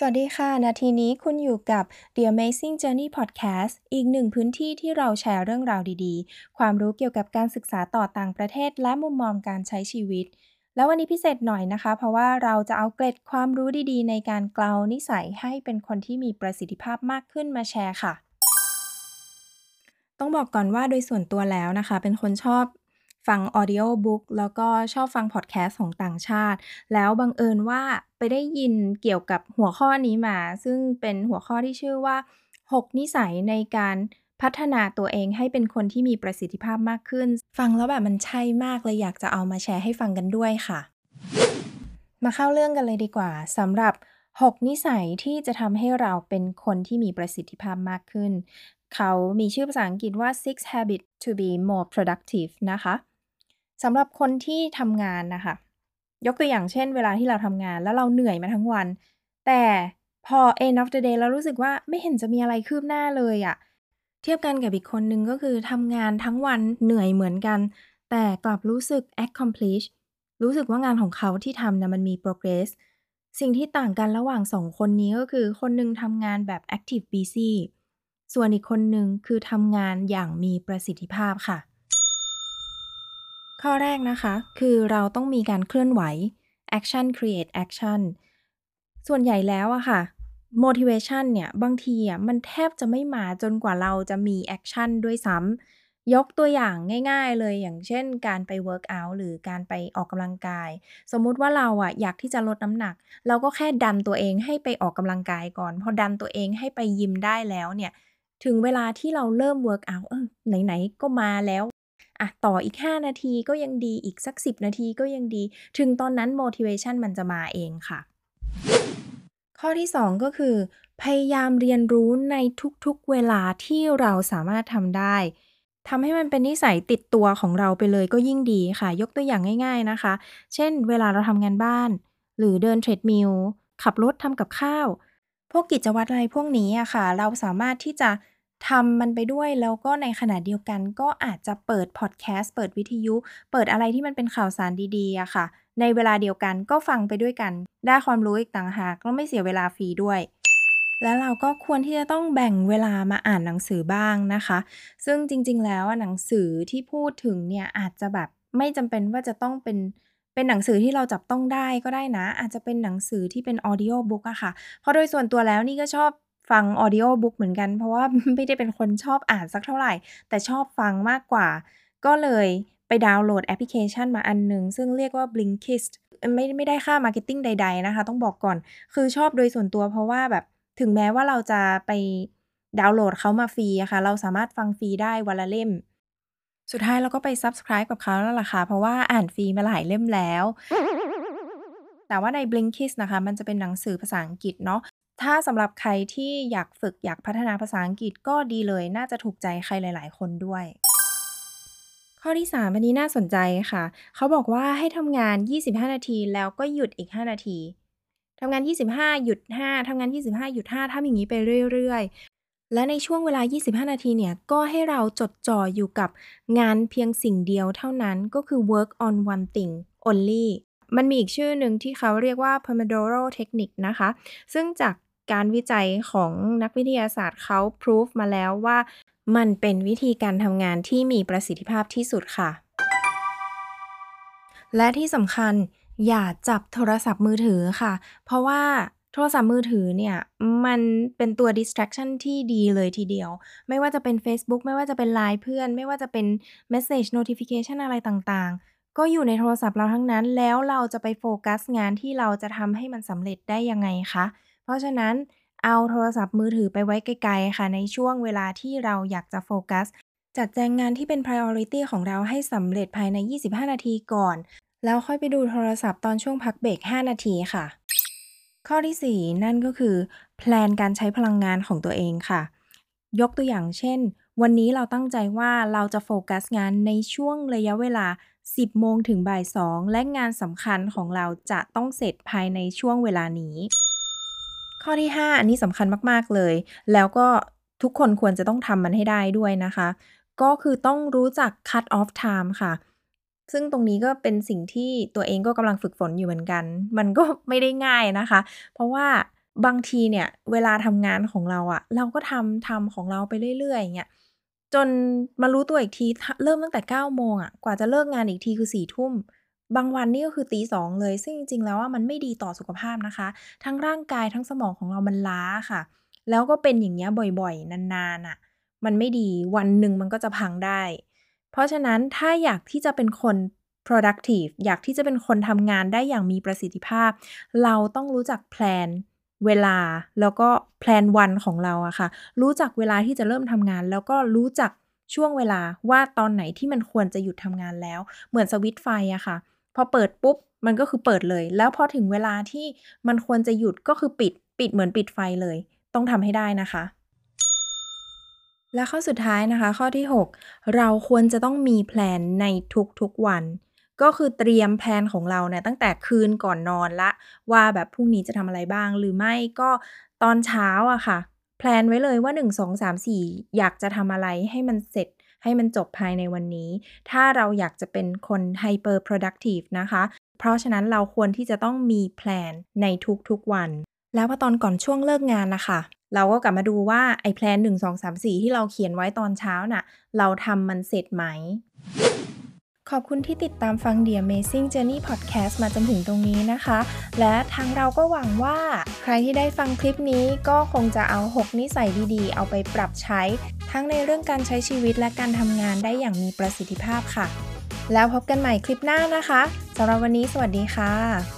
สวัสดีค่ะ นาทีนี้คุณอยู่กับ The Amazing Journey Podcast อีกหนึ่งพื้นที่ที่เราแชร์เรื่องราวดีๆ ความรู้เกี่ยวกับการศึกษาต่อต่างประเทศ และมุมมองการใช้ชีวิต แล้ววันนี้พิเศษหน่อยนะคะ เพราะว่าเราจะเอาเกร็ดความรู้ดีๆ ในการเกลานิสัยให้เป็นคนที่มีประสิทธิภาพมากขึ้นมาแชร์ค่ะ ต้องบอกก่อนว่าโดยส่วนตัวแล้วนะคะ เป็นคนชอบ ฟัง Audio Book แล้วก็ชอบฟังพอดแคสต์ของต่างชาติ แล้วบังเอิญว่าไปได้ยินเกี่ยวกับหัวข้อนี้มา ซึ่งเป็นหัวข้อที่ชื่อว่า 6 นิสัยในการพัฒนาตัวเองให้เป็นคนที่มีประสิทธิภาพมากขึ้น ฟังแล้วแบบมันใช่มากเลยอยากจะเอามาแชร์ให้ฟังกันด้วยค่ะ มาเข้าเรื่องกันเลยดีกว่าสำหรับ 6 นิสัยที่จะทำให้เราเป็นคนที่มีประสิทธิภาพมากขึ้น เขามีชื่อภาษาอังกฤษว่า six habits to be more productive นะคะ สำหรับคนที่ทำงานนะคะยกตัวอย่างเช่น เวลาที่เราทำงานแล้วเราเหนื่อยมาทั้งวัน แต่พอ end of the day เรารู้สึกว่าไม่เห็นจะมีอะไรคืบหน้าเลยอะเทียบกันกับอีกคนนึงก็คือทำงานทั้งวันเหนื่อยเหมือนกัน แต่กลับรู้สึก accomplish รู้สึกว่างานของเขาที่ทำนะมันมี progress สิ่งที่ต่างกันระหว่างสองคนนี้ก็คือคนนึงทำงานแบบ active busy ส่วนอีกคนนึงคือทำงานอย่างมีประสิทธิภาพค่ะ ข้อแรกนะคะ คือเราต้องมีการเคลื่อนไหว action create action ส่วนใหญ่แล้วอะค่ะ motivation เนี่ยบางทีอะมันแทบจะไม่มาจนกว่าเราจะมี action ด้วยซ้ำยกตัวอย่างง่ายๆเลยอย่างเช่นการไป work out หรือการไปออกกำลังกาย สมมุติว่าเราอะอยากที่จะลดน้ำหนัก เราก็แค่ดันตัวเองให้ไปออกกำลังกายก่อน พอดันตัวเองให้ไปยิมได้แล้วเนี่ยถึงเวลาที่เราเริ่ม work out เออไหนๆก็มาแล้ว อะต่ออีก 5 นาทีก็ยังดีอีกสัก 10 นาทีก็ยังดี ถึงตอนนั้น motivation มันจะมาเองค่ะ ข้อที่ 2 ก็คือ พยายามเรียนรู้ในทุกๆเวลาที่เราสามารถทำได้ทำให้มันเป็นนิสัยติดตัวของเราไปเลยก็ยิ่งดีค่ะ ยกตัวอย่างง่าย ๆนะคะ เช่น เวลาเราทำงานบ้าน หรือเดินเทรดมิลขับรถทำกับข้าว พวกกิจวัตรอะไรพวกนี้อะค่ะ เราสามารถที่จะ ทำมันไปด้วยแล้วก็ในขณะเดียวกันก็อาจจะเปิดพอดแคสต์เปิดวิทยุ เปิดอะไรที่มันเป็นข่าวสารดีๆอะค่ะ ในเวลาเดียวกันก็ฟังไปด้วยกัน ได้ความรู้อีกต่างหากก็ไม่เสียเวลาฟรีด้วย แล้วเราก็ควรที่จะต้องแบ่งเวลามาอ่านหนังสือบ้างนะคะ ซึ่งจริง ๆ แล้วหนังสือที่พูดถึงเนี่ยอาจจะแบบไม่จำเป็นว่าจะต้องเป็นเป็นหนังสือที่เราจับต้องได้ก็ได้นะ อาจจะเป็นหนังสือที่เป็น audiobook อะค่ะ เพราะโดยส่วนตัวแล้วนี่ก็ชอบ ฟัง audiobook เหมือนกัน เพราะว่าไม่ได้เป็นคนชอบอ่านสักเท่าไหร่ แต่ชอบฟังมากกว่า ก็เลยไปดาวน์โหลดแอปพลิเคชันมาอันหนึ่งซึ่งเรียกว่า Blinkist ไม่ไม่ได้ค่า marketing ใด ๆ นะคะ ต้องบอกก่อนคือชอบโดยส่วนตัวเพราะว่าแบบถึงแม้ว่าเราจะไปดาวน์โหลดเขามาฟรีอะค่ะ เราสามารถฟังฟรีได้วันละเล่ม สุดท้ายเราก็ไป Subscribe กับเขาแล้วล่ะค่ะ เพราะว่าอ่านฟรีมาหลายเล่มแล้ว แต่ว่าใน Blinkist นะคะ มันจะเป็นหนังสือภาษาอังกฤษเนาะ ถ้าสำหรับใครที่อยากฝึกอยากพัฒนาภาษาอังกฤษก็ดีเลย น่าจะถูกใจใครหลาย ๆ คนด้วย ข้อที่ 3 อันนี้น่าสนใจค่ะ เขาบอกว่าให้ทำงาน 25 นาทีแล้วก็หยุดอีก 5 นาทีทำงาน 25 หยุด 5ทำงาน 25 หยุด 5ทำอย่างนี้ไปเรื่อย ๆ และในช่วงเวลา 25 นาทีเนี่ย ก็ให้เราจดจ่ออยู่กับงานเพียงสิ่งเดียวเท่านั้นก็คือ work on one thing only มันมีอีกชื่อหนึ่งที่เขาเรียกว่า Pomodoro Technique นะคะ ซึ่งจาก การวิจัยของนักวิทยาศาสตร์เขาพิสูจมาแล้วว่ามันเป็นวิธีการทำงานที่มีประสิทธิภาพที่สุดค่ะ และที่สำคัญอย่าจับโทรศัพท์มือถือค่ะ เพราะว่าโทรศัพท์มือถือเนี่ย มันเป็นตัว distraction ที่ดีเลยทีเดียว ไม่ว่าจะเป็น Facebook ไม่ว่าจะเป็น Line เพื่อน ไม่ว่าจะเป็น message notification อะไรต่างๆ ก็อยู่ในโทรศัพท์เราทั้งนั้น แล้วเราจะไปโฟกัสงานที่เราจะทำให้มันสำเร็จได้ยังไงคะ เพราะฉะนั้นเอาโทรศัพท์มือถือไปไว้ไกลๆค่ะ ในช่วงเวลาที่เราอยากจะโฟกัส จัดแจงงานที่เป็น priority ของเราให้สำเร็จภายใน 25 นาทีก่อน แล้วค่อยไปดูโทรศัพท์ตอนช่วงพักเบรก 5 นาทีค่ะ ข้อที่ 4 นั่นก็คือแพลนการใช้พลังงานของตัวเองค่ะ ยกตัวอย่างเช่น วันนี้เราตั้งใจว่าเราจะโฟกัสงานในช่วงระยะเวลา 10 โมงถึงบ่าย 2 และงานสำคัญของเราจะต้องเสร็จภายในช่วงเวลานี้ ข้อที่ 5 อันนี้สำคัญมาก ๆ เลย แล้วก็ทุกคนควรจะต้องทำมันให้ได้ด้วยนะคะ ก็คือต้องรู้จัก cut off time ค่ะ ซึ่งตรงนี้ก็เป็นสิ่งที่ตัวเองก็กำลังฝึกฝนอยู่เหมือนกัน มันก็ไม่ได้ง่ายนะคะ เพราะว่าบางทีเนี่ย เวลาทำงานของเราอะเราก็ทำทำของเราไปเรื่อยๆอย่างเงี้ยจนมารู้ตัวอีกทีเริ่มตั้งแต่9โมงอะกว่าจะเลิกงานอีกทีคือ4ทุ่ม บางวันนี่ก็คือตีสองเลย ซึ่งจริงๆ แล้วว่ามันไม่ดีต่อสุขภาพนะคะ ทั้งร่างกายทั้งสมองของเรามันล้าค่ะ แล้วก็เป็นอย่างเงี้ยบ่อยๆ นานๆอะมันไม่ดีวันหนึ่งมันก็จะพังได้ เพราะฉะนั้นถ้าอยากที่จะเป็นคน productive อยากที่จะเป็นคนทำงานได้อย่างมีประสิทธิภาพ เราต้องรู้จักแพลนเวลาแล้วก็แพลนวันของเราอะค่ะ รู้จักเวลาที่จะเริ่มทำงาน แล้วก็รู้จักช่วงเวลาว่าตอนไหนที่มันควรจะหยุดทำงานแล้ว เหมือนสวิตไฟอะค่ะ พอเปิดปุ๊บมันก็คือเปิดเลย แล้วพอถึงเวลาที่มันควรจะหยุดก็คือปิด ปิดเหมือนปิดไฟเลย ต้องทำให้ได้นะคะ และข้อสุดท้ายนะคะ ข้อที่ 6 เราควรจะต้องมี plan ในทุกๆวัน ก็คือเตรียม plan ของเราเนี่ยตั้งแต่คืนก่อนนอนละ ว่าแบบพรุ่งนี้จะทำอะไรบ้าง หรือไม่ก็ตอนเช้าอะค่ะ plan ไว้เลยว่า 1 2 3 4 อยากจะทำอะไรให้มันเสร็จ ให้มันจบภายในวันนี้ ถ้าเราอยากจะเป็นคน hyper productive นะคะ เพราะฉะนั้นเราควรที่จะต้องมี plan ในทุกๆวัน แล้วพอตอนก่อนช่วงเลิกงานนะคะเราก็กลับมาดูว่าไอ้แพลน1 2 3 4 ที่เราเขียนไว้ตอนเช้าน่ะ เราทำมันเสร็จไหม ขอบคุณที่ติดตามฟัง The Amazing Journey Podcast มาจนถึงตรงนี้นะคะ และทางเราก็หวังว่าใครที่ได้ฟังคลิปนี้ก็คงจะเอา 6 นิสัยดีๆ เอาไปปรับใช้ ทั้งในเรื่องการใช้ชีวิตและการทำงานได้อย่างมีประสิทธิภาพค่ะ แล้วพบกันใหม่คลิปหน้านะคะสำหรับวันนี้สวัสดีค่ะ